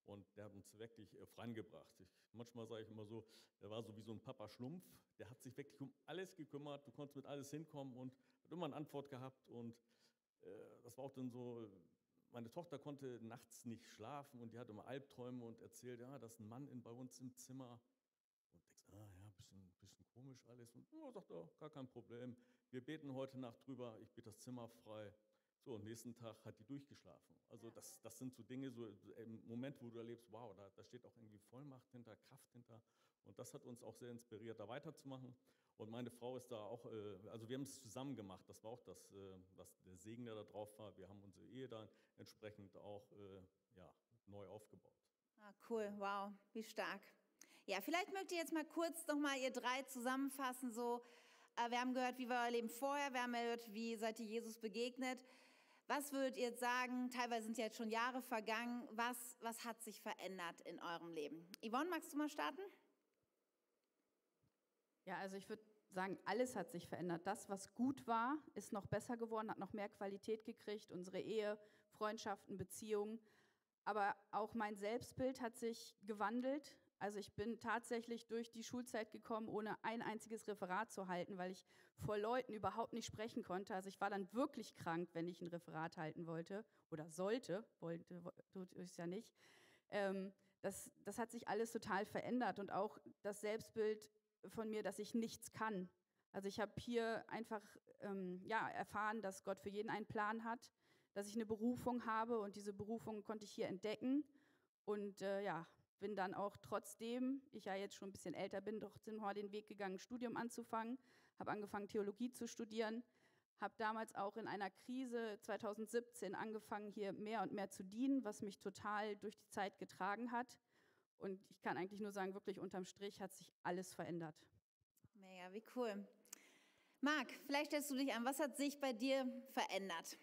C: und der hat uns wirklich äh, vorangebracht. Manchmal sage ich immer so, der war so wie so ein Papa Schlumpf, der hat sich wirklich um alles gekümmert, du konntest mit alles hinkommen und hat immer eine Antwort gehabt und das war auch dann so, meine Tochter konnte nachts nicht schlafen und die hatte immer Albträume und erzählt, ja, da ist ein Mann in, bei uns im Zimmer ah ja, bisschen, bisschen komisch alles. Und oh, sagt er, gar kein Problem. Wir beten heute Nacht drüber, ich bete das Zimmer frei. So, und nächsten Tag hat die durchgeschlafen. Also das, das sind so Dinge, so im Moment, wo du erlebst, wow, da, da steht auch irgendwie Vollmacht hinter, Kraft hinter. Und das hat uns auch sehr inspiriert, da weiterzumachen. Und meine Frau ist da auch, äh, also wir haben es zusammen gemacht. Das war auch das, äh, das, der Segen, der da drauf war. Wir haben unsere Ehe dann entsprechend auch äh, ja, neu aufgebaut.
A: Ah, cool, wow, wie stark. Ja, vielleicht mögt ihr jetzt mal kurz nochmal ihr drei zusammenfassen. So, wir haben gehört, wie war euer Leben vorher, wir haben gehört, wie seid ihr Jesus begegnet. Was würdet ihr jetzt sagen? Teilweise sind ja jetzt schon Jahre vergangen. Was, was hat sich verändert in eurem Leben? Yvonne, magst du mal starten?
B: Ja, also ich würde sagen, alles hat sich verändert. Das, was gut war, ist noch besser geworden, hat noch mehr Qualität gekriegt. Unsere Ehe, Freundschaften, Beziehungen. Aber auch mein Selbstbild hat sich gewandelt. Also ich bin tatsächlich durch die Schulzeit gekommen, ohne ein einziges Referat zu halten, weil ich vor Leuten überhaupt nicht sprechen konnte. Also ich war dann wirklich krank, wenn ich ein Referat halten wollte oder sollte, wollte, tut es ja nicht. Ähm, das, das hat sich alles total verändert und auch das Selbstbild von mir, dass ich nichts kann. Also ich habe hier einfach ähm, ja, erfahren, dass Gott für jeden einen Plan hat dass ich eine Berufung habe und diese Berufung konnte ich hier entdecken und äh, ja, bin dann auch trotzdem, ich ja jetzt schon ein bisschen älter bin, doch mal den Weg gegangen, Studium anzufangen, habe angefangen Theologie zu studieren, habe damals auch in einer Krise 2017 angefangen, hier mehr und mehr zu dienen, was mich total durch die Zeit getragen hat. Und ich kann eigentlich nur sagen, wirklich unterm Strich hat sich alles verändert.
A: Mega, wie cool. Marc, vielleicht stellst du dich an, was hat sich bei dir verändert?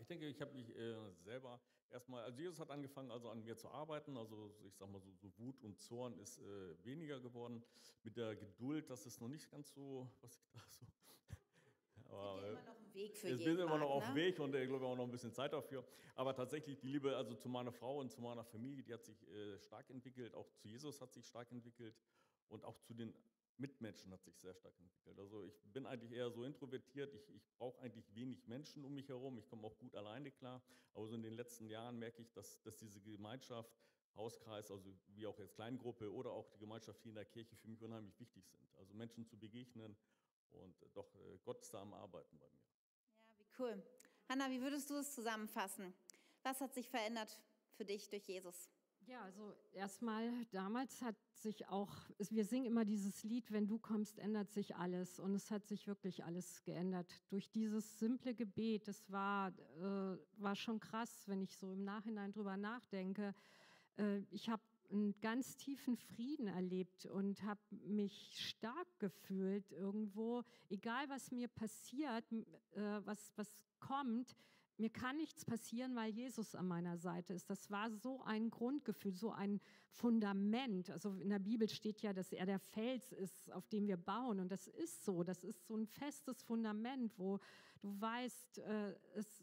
C: ich denke, ich habe mich äh, selber erstmal, also Jesus hat angefangen, also an mir zu arbeiten. Also ich sag mal so, so Wut und Zorn ist äh, weniger geworden. Mit der Geduld, das ist noch nicht ganz so, was ich da so.
A: Aber äh, immer noch ein Weg für
C: es
A: jeden.
C: bin immer noch auf
A: ne?
C: Weg und ich glaube auch noch ein bisschen Zeit dafür. Aber tatsächlich die Liebe, also zu meiner Frau und zu meiner Familie, die hat sich äh, stark entwickelt. Auch zu Jesus hat sich stark entwickelt und auch zu den Mitmenschen hat sich sehr stark entwickelt. Also ich bin eigentlich eher so introvertiert, ich, ich brauche eigentlich wenig Menschen um mich herum, ich komme auch gut alleine klar, aber so in den letzten Jahren merke ich, dass, dass diese Gemeinschaft, Hauskreis, also wie auch jetzt Kleingruppe oder auch die Gemeinschaft hier in der Kirche für mich unheimlich wichtig sind. Also Menschen zu begegnen und doch äh, Gott ist da am Arbeiten bei mir.
A: Ja, wie cool. Hanna, wie würdest du es zusammenfassen? Was hat sich verändert für dich durch Jesus?
E: Ja, also erstmal, damals hat sich auch, wir singen immer dieses Lied, wenn du kommst, ändert sich alles. Und es hat sich wirklich alles geändert. Durch dieses simple Gebet, das war, äh, war schon krass, wenn ich so im Nachhinein drüber nachdenke. Äh, ich habe einen ganz tiefen Frieden erlebt und habe mich stark gefühlt irgendwo, egal was mir passiert, äh, was, was kommt, mir kann nichts passieren, weil Jesus an meiner Seite ist. Das war so ein Grundgefühl, so ein Fundament. Also in der Bibel steht ja, dass er der Fels ist, auf dem wir bauen. Und das ist so. Das ist so ein festes Fundament, wo du weißt, äh, es,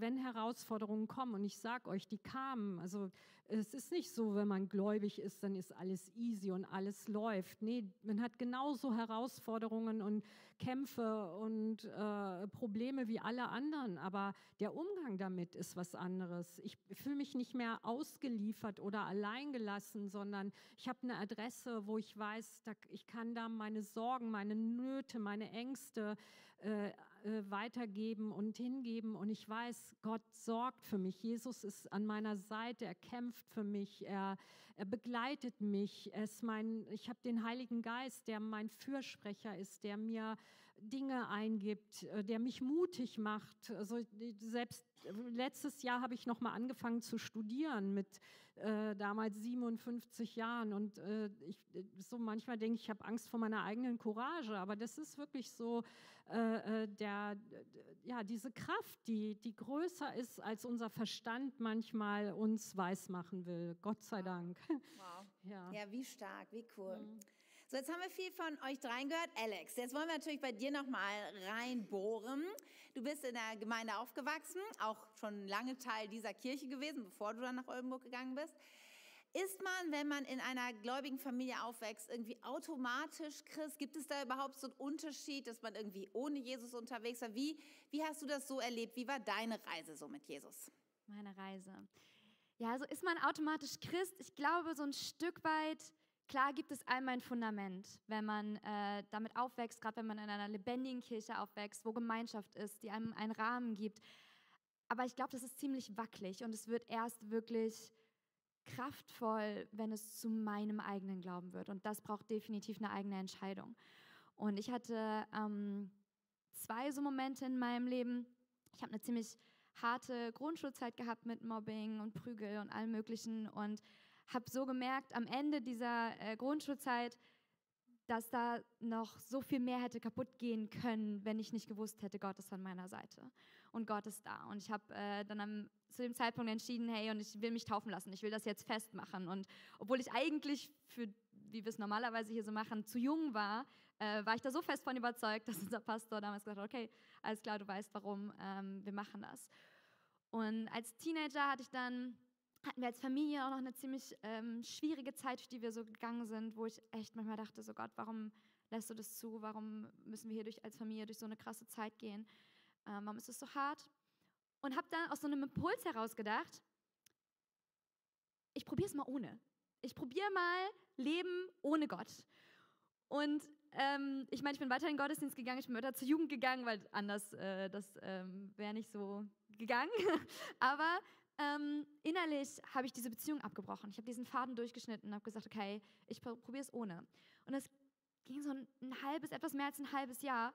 E: wenn Herausforderungen kommen, und ich sage euch, die kamen, also es ist nicht so, wenn man gläubig ist, dann ist alles easy und alles läuft. Nee, man hat genauso Herausforderungen und Kämpfe und äh, Probleme wie alle anderen, aber der Umgang damit ist was anderes. Ich fühle mich nicht mehr ausgeliefert oder alleingelassen, sondern ich habe eine Adresse, wo ich weiß, da, ich kann da meine Sorgen, meine Nöte, meine Ängste äh, äh, weitergeben und hingeben. Und ich weiß, Gott sorgt für mich. Jesus ist an meiner Seite. Er kämpft für mich. Er, er begleitet mich. Er ist mein, ich habe den Heiligen Geist, der mein Fürsprecher ist, der mir Dinge eingibt, äh, der mich mutig macht. Also selbst letztes Jahr habe ich noch mal angefangen zu studieren mit äh, damals 57 Jahren und äh, ich, so manchmal denke ich, ich habe Angst vor meiner eigenen Courage, aber das ist wirklich so äh, äh der ja diese Kraft, die die größer ist als unser Verstand manchmal uns weismachen will. Gott sei Dank.
A: Wow. Ja, ja wie stark, wie cool. Mhm. So, jetzt haben wir viel von euch dreien gehört. Alex, jetzt wollen wir natürlich bei dir nochmal reinbohren. Du bist in der Gemeinde aufgewachsen, auch schon lange Teil dieser Kirche gewesen, bevor du dann nach Oldenburg gegangen bist. Ist man, wenn man in einer gläubigen Familie aufwächst, irgendwie automatisch Christ? Gibt es da überhaupt so einen Unterschied, dass man irgendwie ohne Jesus unterwegs war? Wie, wie hast du das so erlebt? Wie war deine Reise so mit Jesus?
D: Meine Reise. Ja, also ist man automatisch Christ? Ich glaube, so ein Stück weit Klar gibt es einmal ein Fundament, wenn man äh, damit aufwächst, gerade wenn man in einer lebendigen Kirche aufwächst, wo Gemeinschaft ist, die einem einen Rahmen gibt. Aber ich glaube, das ist ziemlich wackelig und es wird erst wirklich kraftvoll, wenn es zu meinem eigenen Glauben wird. Und das braucht definitiv eine eigene Entscheidung. Und ich hatte ähm, zwei so Momente in meinem Leben. Ich habe eine ziemlich harte Grundschulzeit gehabt mit Mobbing und Prügel und allem Möglichen und habe so gemerkt, am Ende dieser äh, Grundschulzeit, dass da noch so viel mehr hätte kaputt gehen können, wenn ich nicht gewusst hätte, Gott ist an meiner Seite und Gott ist da. Und ich habe äh, dann am, zu dem Zeitpunkt entschieden, hey, und ich will mich taufen lassen, ich will das jetzt festmachen. Und obwohl ich eigentlich für, wie wir es normalerweise hier so machen, zu jung war, äh, war ich da so fest von überzeugt, dass unser Pastor damals gesagt hat, okay, alles klar, du weißt warum, ähm, wir machen das. Und als Teenager hatte ich dann hatten wir als Familie auch noch eine ziemlich ähm, schwierige Zeit, durch die wir so gegangen sind, wo ich echt manchmal dachte, so Gott, warum lässt du das zu? Warum müssen wir hier durch, als Familie durch so eine krasse Zeit gehen? Ähm, warum ist es so hart? Und habe dann aus so einem Impuls heraus gedacht, ich probiere es mal ohne. Ich probiere mal Leben ohne Gott. Und ähm, ich meine, ich bin weiter in den Gottesdienst gegangen, ich bin weiter zur Jugend gegangen, weil anders, äh, das ähm, wäre nicht so gegangen. Aber ähm, innerlich habe ich diese Beziehung abgebrochen. Ich habe diesen Faden durchgeschnitten und habe gesagt, okay, ich probiere es ohne. Und es ging so ein, ein, halbes, etwas mehr als ein halbes Jahr.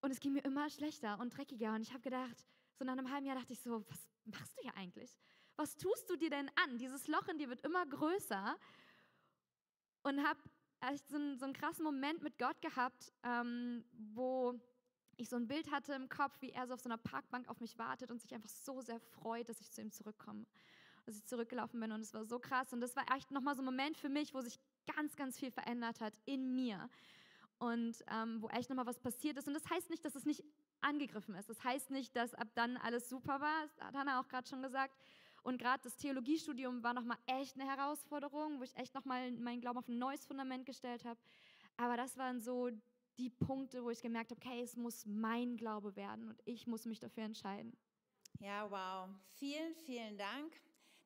D: Und es ging mir immer schlechter und dreckiger. Und ich habe gedacht, so nach einem halben Jahr dachte ich so, was machst du hier eigentlich? Was tust du dir denn an? Dieses Loch in dir wird immer größer. Und habe echt so einen, so einen krassen Moment mit Gott gehabt, ähm, wo ich so ein Bild hatte im Kopf, wie er so auf so einer Parkbank auf mich wartet und sich einfach so sehr freut, dass ich zu ihm zurückkomme. Dass ich zurückgelaufen bin und es war so krass. Und das war echt nochmal so ein Moment für mich, wo sich ganz, ganz viel verändert hat in mir. Und ähm, wo echt nochmal was passiert ist. Und das heißt nicht, dass es nicht angegriffen ist. Das heißt nicht, dass ab dann alles super war. Das hat Hannah auch gerade schon gesagt. Und gerade das Theologiestudium war nochmal echt eine Herausforderung, wo ich echt nochmal meinen Glauben auf ein neues Fundament gestellt habe. Aber das waren so die Punkte, wo ich gemerkt habe, okay, es muss mein Glaube werden und ich muss mich dafür entscheiden.
A: Ja, wow. Vielen, vielen Dank,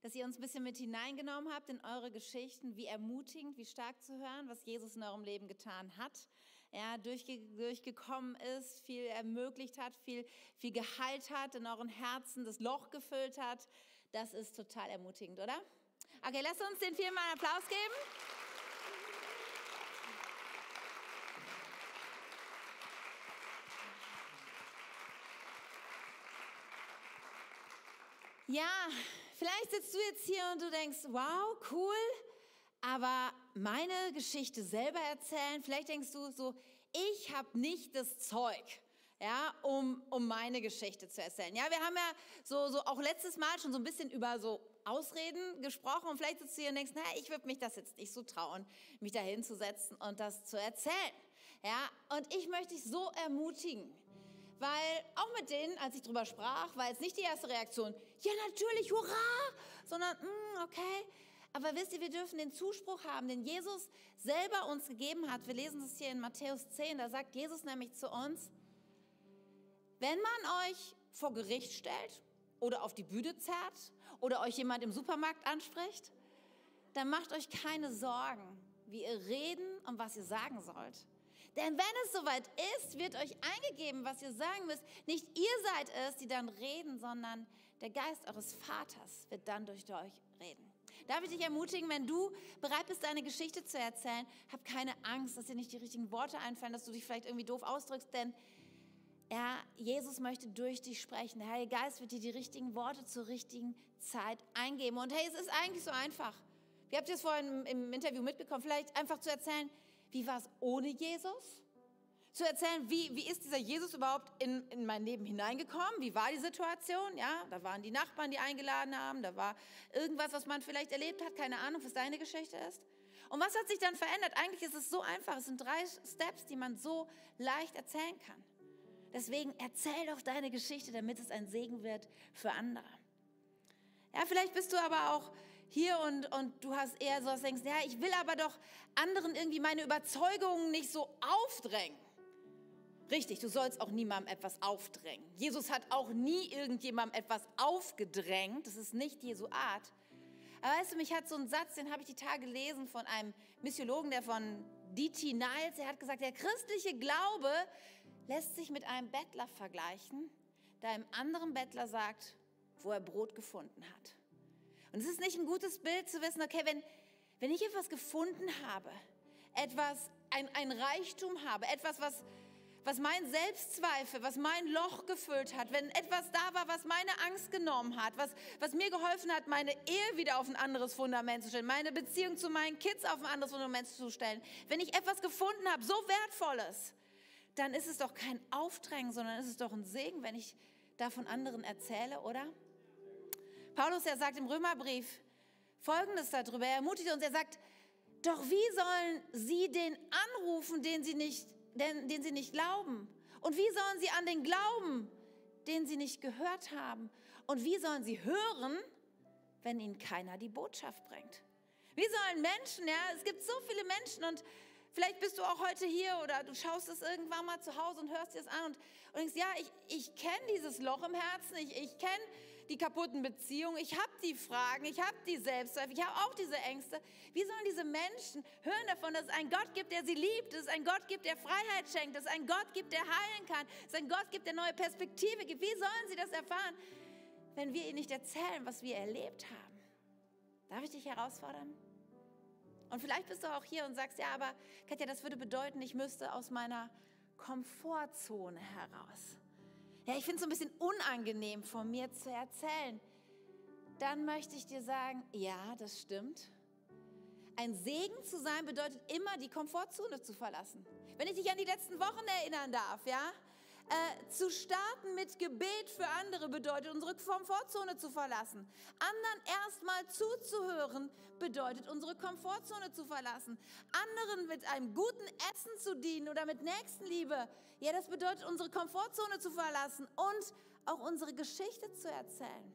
A: dass ihr uns ein bisschen mit hineingenommen habt in eure Geschichten, wie ermutigend, wie stark zu hören, was Jesus in eurem Leben getan hat. Ja, durchge durchgekommen ist, viel ermöglicht hat, viel, viel geheilt hat, in euren Herzen das Loch gefüllt hat. Das ist total ermutigend, oder? Okay, lasst uns den Film einen Applaus geben. Ja, vielleicht sitzt du jetzt hier und du denkst, wow, cool, aber meine Geschichte selber erzählen, vielleicht denkst du so, ich habe nicht das Zeug, ja, um, um meine Geschichte zu erzählen. Ja, wir haben ja so, so auch letztes Mal schon so ein bisschen über so Ausreden gesprochen und vielleicht sitzt du hier und denkst, naja, ich würde mich das jetzt nicht so trauen, mich da hinzusetzen und das zu erzählen. Ja, und ich möchte dich so ermutigen, weil auch mit denen, als ich drüber sprach, war jetzt nicht die erste Reaktion, ja natürlich, hurra, sondern, mm, okay. Aber wisst ihr, wir dürfen den Zuspruch haben, den Jesus selber uns gegeben hat. Wir lesen es hier in Matthäus 10, da sagt Jesus nämlich zu uns, wenn man euch vor Gericht stellt oder auf die Bühne zerrt oder euch jemand im Supermarkt anspricht, dann macht euch keine Sorgen, wie ihr reden und was ihr sagen sollt. Denn wenn es soweit ist, wird euch eingegeben, was ihr sagen müsst. Nicht ihr seid es, die dann reden, sondern der Geist eures Vaters wird dann durch euch reden. Darf ich dich ermutigen, wenn du bereit bist, deine Geschichte zu erzählen, hab keine Angst, dass dir nicht die richtigen Worte einfallen, dass du dich vielleicht irgendwie doof ausdrückst, denn er, Jesus möchte durch dich sprechen. Der Heilige Geist wird dir die richtigen Worte zur richtigen Zeit eingeben. Und hey, es ist eigentlich so einfach. Wie habt ihr es vorhin im Interview mitbekommen? Vielleicht einfach zu erzählen, wie war es ohne Jesus? Zu erzählen, wie, wie ist dieser Jesus überhaupt in, in mein Leben hineingekommen? Wie war die Situation? Ja, da waren die Nachbarn, die eingeladen haben. Da war irgendwas, was man vielleicht erlebt hat. Keine Ahnung, was deine Geschichte ist. Und was hat sich dann verändert? Eigentlich ist es so einfach. Es sind drei Steps, die man so leicht erzählen kann. Deswegen erzähl doch deine Geschichte, damit es ein Segen wird für andere. Ja, vielleicht bist du aber auch hier und, und du hast eher so was denkst, ja, ich will aber doch anderen irgendwie meine Überzeugungen nicht so aufdrängen. Richtig, du sollst auch niemandem etwas aufdrängen. Jesus hat auch nie irgendjemandem etwas aufgedrängt. Das ist nicht Jesu Art. Aber weißt du, mich hat so ein Satz, den habe ich die Tage gelesen von einem Missiologen, der von D.T. Niles, er hat gesagt, der christliche Glaube lässt sich mit einem Bettler vergleichen, der einem anderen Bettler sagt, wo er Brot gefunden hat. Und es ist nicht ein gutes Bild zu wissen, okay, wenn, wenn ich etwas gefunden habe, etwas, ein, ein Reichtum habe, etwas, was, was mein Selbstzweifel, was mein Loch gefüllt hat, wenn etwas da war, was meine Angst genommen hat, was, was mir geholfen hat, meine Ehe wieder auf ein anderes Fundament zu stellen, meine Beziehung zu meinen Kids auf ein anderes Fundament zu stellen, wenn ich etwas gefunden habe, so wertvolles, dann ist es doch kein Aufdrängen, sondern ist es doch ein Segen, wenn ich davon anderen erzähle, oder? Paulus, er sagt im Römerbrief Folgendes darüber. Er ermutigt uns, er sagt, doch wie sollen sie den anrufen, den sie nicht, den, den sie nicht glauben? Und wie sollen sie an den glauben, den sie nicht gehört haben? Und wie sollen sie hören, wenn ihnen keiner die Botschaft bringt? Wie sollen Menschen, ja, es gibt so viele Menschen und vielleicht bist du auch heute hier oder du schaust es irgendwann mal zu Hause und hörst dir das an und, und denkst, ja, ich, ich kenne dieses Loch im Herzen, ich, ich kenne die kaputten Beziehungen, ich habe die Fragen, ich habe die Selbstzweifel, ich habe auch diese Ängste. Wie sollen diese Menschen hören davon, dass es einen Gott gibt, der sie liebt, dass es einen Gott gibt, der Freiheit schenkt, dass es einen Gott gibt, der heilen kann, dass es einen Gott gibt, der neue Perspektive gibt? Wie sollen sie das erfahren, wenn wir ihnen nicht erzählen, was wir erlebt haben? Darf ich dich herausfordern? Und vielleicht bist du auch hier und sagst, ja, aber Katja, das würde bedeuten, ich müsste aus meiner Komfortzone heraus. Ja, ich finde es so ein bisschen unangenehm von mir zu erzählen. Dann möchte ich dir sagen, ja, das stimmt. Ein Segen zu sein bedeutet immer, die Komfortzone zu verlassen. Wenn ich dich an die letzten Wochen erinnern darf, ja, äh, zu starten mit Gebet für andere bedeutet, unsere Komfortzone zu verlassen. Anderen erstmal zuzuhören bedeutet, unsere Komfortzone zu verlassen. Anderen mit einem guten Essen zu dienen oder mit Nächstenliebe, ja, das bedeutet, unsere Komfortzone zu verlassen und auch unsere Geschichte zu erzählen.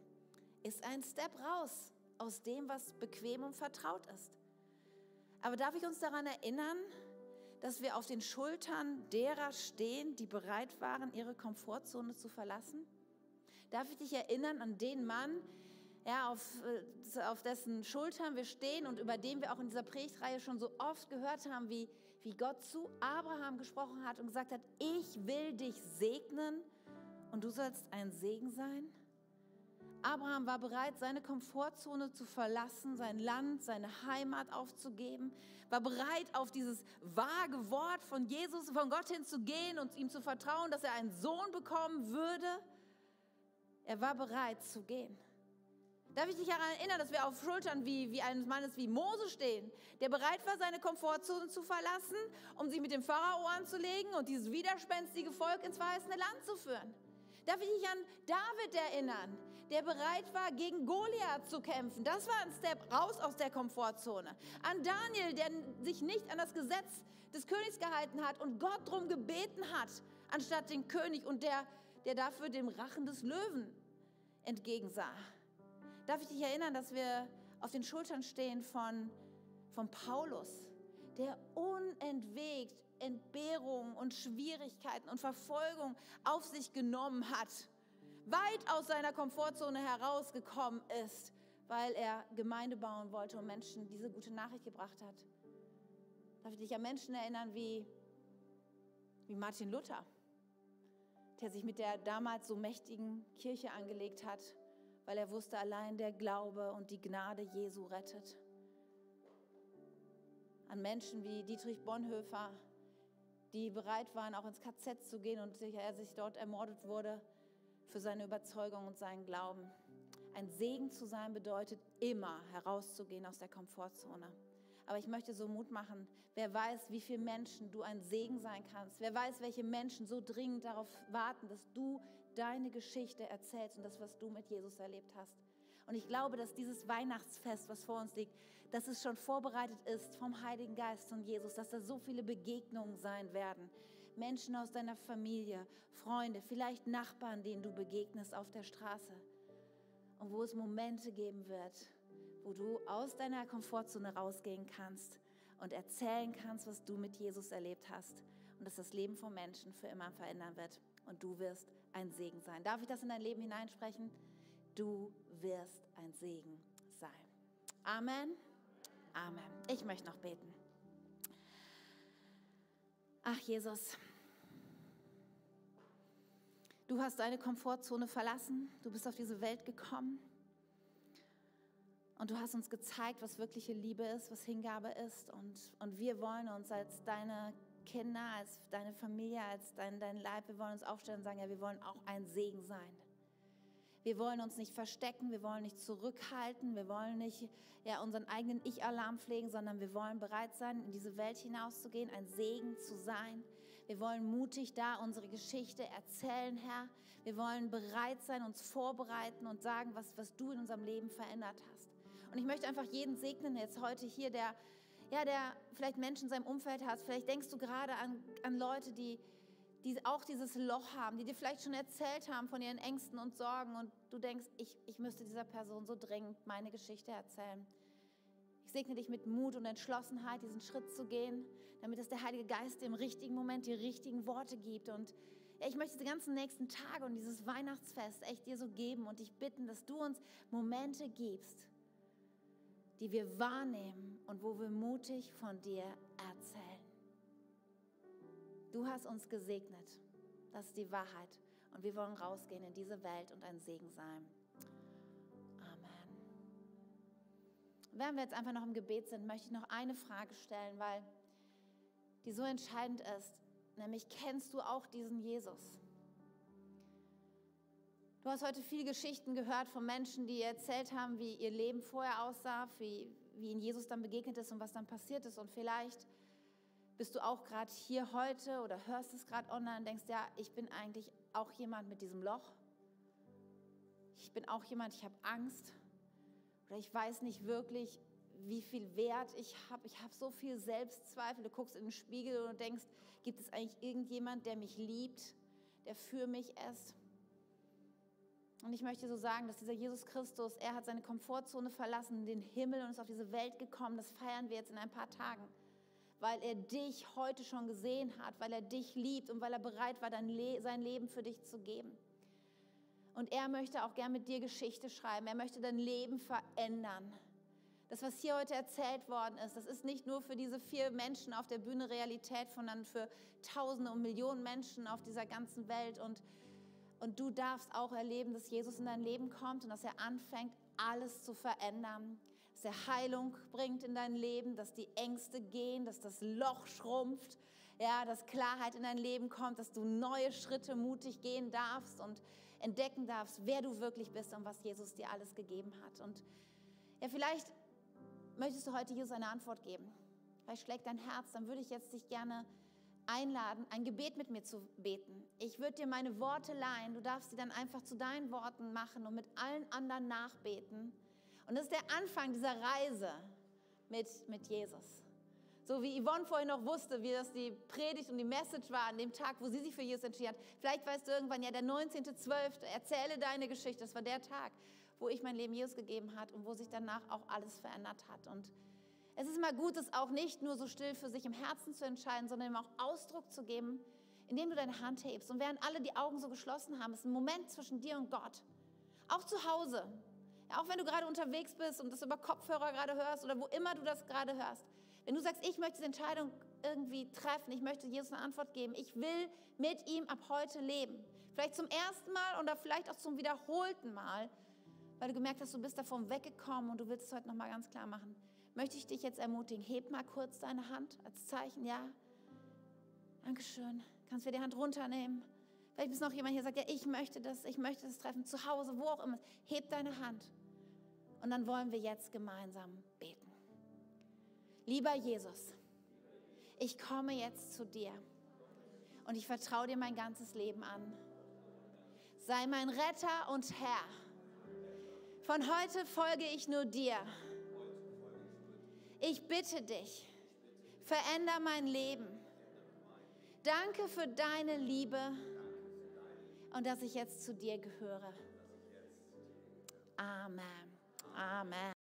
A: Ist ein Step raus aus dem, was bequem und vertraut ist. Aber darf ich uns daran erinnern, dass wir auf den Schultern derer stehen, die bereit waren, ihre Komfortzone zu verlassen? Darf ich dich erinnern an den Mann, ja, auf, äh, auf dessen Schultern wir stehen und über den wir auch in dieser Predigtreihe schon so oft gehört haben, wie, wie Gott zu Abraham gesprochen hat und gesagt hat, ich will dich segnen und du sollst ein Segen sein? Abraham war bereit, seine Komfortzone zu verlassen, sein Land, seine Heimat aufzugeben, war bereit, auf dieses vage Wort von Jesus, von Gott hinzugehen und ihm zu vertrauen, dass er einen Sohn bekommen würde. Er war bereit zu gehen. Darf ich dich daran erinnern, dass wir auf Schultern wie, wie eines Mannes wie Mose stehen, der bereit war, seine Komfortzone zu verlassen, um sich mit dem Pharao anzulegen und dieses widerspenstige Volk ins verheißene Land zu führen? Darf ich dich an David erinnern, der bereit war, gegen Goliath zu kämpfen? Das war ein Step raus aus der Komfortzone. An Daniel, der sich nicht an das Gesetz des Königs gehalten hat und Gott darum gebeten hat, anstatt den König und der, der dafür dem Rachen des Löwen entgegensah. Darf ich dich erinnern, dass wir auf den Schultern stehen von, von Paulus, der unentwegt Entbehrungen und Schwierigkeiten und Verfolgung auf sich genommen hat, weit aus seiner Komfortzone herausgekommen ist, weil er Gemeinde bauen wollte und Menschen diese gute Nachricht gebracht hat. Darf ich dich an Menschen erinnern wie, wie Martin Luther, der sich mit der damals so mächtigen Kirche angelegt hat, weil er wusste, allein der Glaube und die Gnade Jesu rettet. An Menschen wie Dietrich Bonhoeffer, die bereit waren, auch ins KZ zu gehen und er sich dort ermordet wurde für seine Überzeugung und seinen Glauben. Ein Segen zu sein bedeutet immer herauszugehen aus der Komfortzone. Aber ich möchte so Mut machen. Wer weiß, wie viele Menschen du ein Segen sein kannst. Wer weiß, welche Menschen so dringend darauf warten, dass du deine Geschichte erzählst und das, was du mit Jesus erlebt hast. Und ich glaube, dass dieses Weihnachtsfest, was vor uns liegt, dass es schon vorbereitet ist vom Heiligen Geist und Jesus, dass da so viele Begegnungen sein werden. Menschen aus deiner Familie, Freunde, vielleicht Nachbarn, denen du begegnest auf der Straße. Und wo es Momente geben wird, wo du aus deiner Komfortzone rausgehen kannst und erzählen kannst, was du mit Jesus erlebt hast. Und dass das Leben von Menschen für immer verändern wird. Und du wirst ein Segen sein. Darf ich das in dein Leben hineinsprechen? Du wirst ein Segen sein. Amen. Amen. Ich möchte noch beten. Ach Jesus, du hast deine Komfortzone verlassen, du bist auf diese Welt gekommen. Und du hast uns gezeigt, was wirkliche Liebe ist, was Hingabe ist. Und, und wir wollen uns als deine Kinder, als deine Familie, als dein, dein Leib, wir wollen uns aufstellen und sagen, ja, wir wollen auch ein Segen sein. Wir wollen uns nicht verstecken, wir wollen nicht zurückhalten, wir wollen nicht ja, unseren eigenen Ich-Alarm pflegen, sondern wir wollen bereit sein, in diese Welt hinauszugehen, ein Segen zu sein. Wir wollen mutig da unsere Geschichte erzählen, Herr. Wir wollen bereit sein, uns vorbereiten und sagen, was, was du in unserem Leben verändert hast. Und ich möchte einfach jeden segnen jetzt heute hier, der, ja, der vielleicht Menschen in seinem Umfeld hat. Vielleicht denkst du gerade an, an Leute, die, die auch dieses Loch haben, die dir vielleicht schon erzählt haben von ihren Ängsten und Sorgen und du denkst, ich, ich müsste dieser Person so dringend meine Geschichte erzählen. Ich segne dich mit Mut und Entschlossenheit, diesen Schritt zu gehen, damit es der Heilige Geist im richtigen Moment die richtigen Worte gibt. Und ich möchte die ganzen nächsten Tage und dieses Weihnachtsfest echt dir so geben und dich bitten, dass du uns Momente gibst, die wir wahrnehmen und wo wir mutig von dir erzählen. Du hast uns gesegnet. Das ist die Wahrheit. Und wir wollen rausgehen in diese Welt und ein Segen sein. Amen. Während wir jetzt einfach noch im Gebet sind, möchte ich noch eine Frage stellen, weil die so entscheidend ist. Nämlich, kennst du auch diesen Jesus? Du hast heute viele Geschichten gehört von Menschen, die erzählt haben, wie ihr Leben vorher aussah, wie, wie ihnen Jesus dann begegnet ist und was dann passiert ist. Und vielleicht bist du auch gerade hier heute oder hörst es gerade online und denkst, ja, ich bin eigentlich auch jemand mit diesem Loch. Ich bin auch jemand, ich habe Angst oder ich weiß nicht wirklich, wie viel Wert ich habe. Ich habe so viel Selbstzweifel. Du guckst in den Spiegel und denkst, gibt es eigentlich irgendjemand, der mich liebt, der für mich ist? Und ich möchte so sagen, dass dieser Jesus Christus, er hat seine Komfortzone verlassen, den Himmel und ist auf diese Welt gekommen. Das feiern wir jetzt in ein paar Tagen weil er dich heute schon gesehen hat, weil er dich liebt und weil er bereit war, Le sein Leben für dich zu geben. Und er möchte auch gern mit dir Geschichte schreiben. Er möchte dein Leben verändern. Das, was hier heute erzählt worden ist, das ist nicht nur für diese vier Menschen auf der Bühne Realität, sondern für Tausende und Millionen Menschen auf dieser ganzen Welt. Und, und du darfst auch erleben, dass Jesus in dein Leben kommt und dass er anfängt, alles zu verändern er Heilung bringt in dein Leben, dass die Ängste gehen, dass das Loch schrumpft, ja, dass Klarheit in dein Leben kommt, dass du neue Schritte mutig gehen darfst und entdecken darfst, wer du wirklich bist und was Jesus dir alles gegeben hat. Und ja, vielleicht möchtest du heute Jesus eine Antwort geben. Vielleicht schlägt dein Herz, dann würde ich jetzt dich gerne einladen, ein Gebet mit mir zu beten. Ich würde dir meine Worte leihen, du darfst sie dann einfach zu deinen Worten machen und mit allen anderen nachbeten. Und das ist der Anfang dieser Reise mit, mit Jesus. So wie Yvonne vorhin noch wusste, wie das die Predigt und die Message war an dem Tag, wo sie sich für Jesus entschieden hat. Vielleicht weißt du irgendwann, ja, der 19.12., erzähle deine Geschichte. Das war der Tag, wo ich mein Leben Jesus gegeben hat und wo sich danach auch alles verändert hat. Und es ist immer gut, es auch nicht nur so still für sich im Herzen zu entscheiden, sondern ihm auch Ausdruck zu geben, indem du deine Hand hebst. Und während alle die Augen so geschlossen haben, ist ein Moment zwischen dir und Gott. Auch zu Hause. Auch wenn du gerade unterwegs bist und das über Kopfhörer gerade hörst oder wo immer du das gerade hörst. Wenn du sagst, ich möchte diese Entscheidung irgendwie treffen, ich möchte Jesus eine Antwort geben, ich will mit ihm ab heute leben. Vielleicht zum ersten Mal oder vielleicht auch zum wiederholten Mal, weil du gemerkt hast, du bist davon weggekommen und du willst es heute nochmal ganz klar machen. Möchte ich dich jetzt ermutigen, heb mal kurz deine Hand als Zeichen, ja? Dankeschön. Kannst du die Hand runternehmen? Vielleicht ist noch jemand hier, der sagt, ja, ich möchte das, ich möchte das treffen, zu Hause, wo auch immer. Heb deine Hand. Und dann wollen wir jetzt gemeinsam beten. Lieber Jesus, ich komme jetzt zu dir und ich vertraue dir mein ganzes Leben an. Sei mein Retter und Herr. Von heute folge ich nur dir. Ich bitte dich, veränder mein Leben. Danke für deine Liebe und dass ich jetzt zu dir gehöre. Amen. Amen.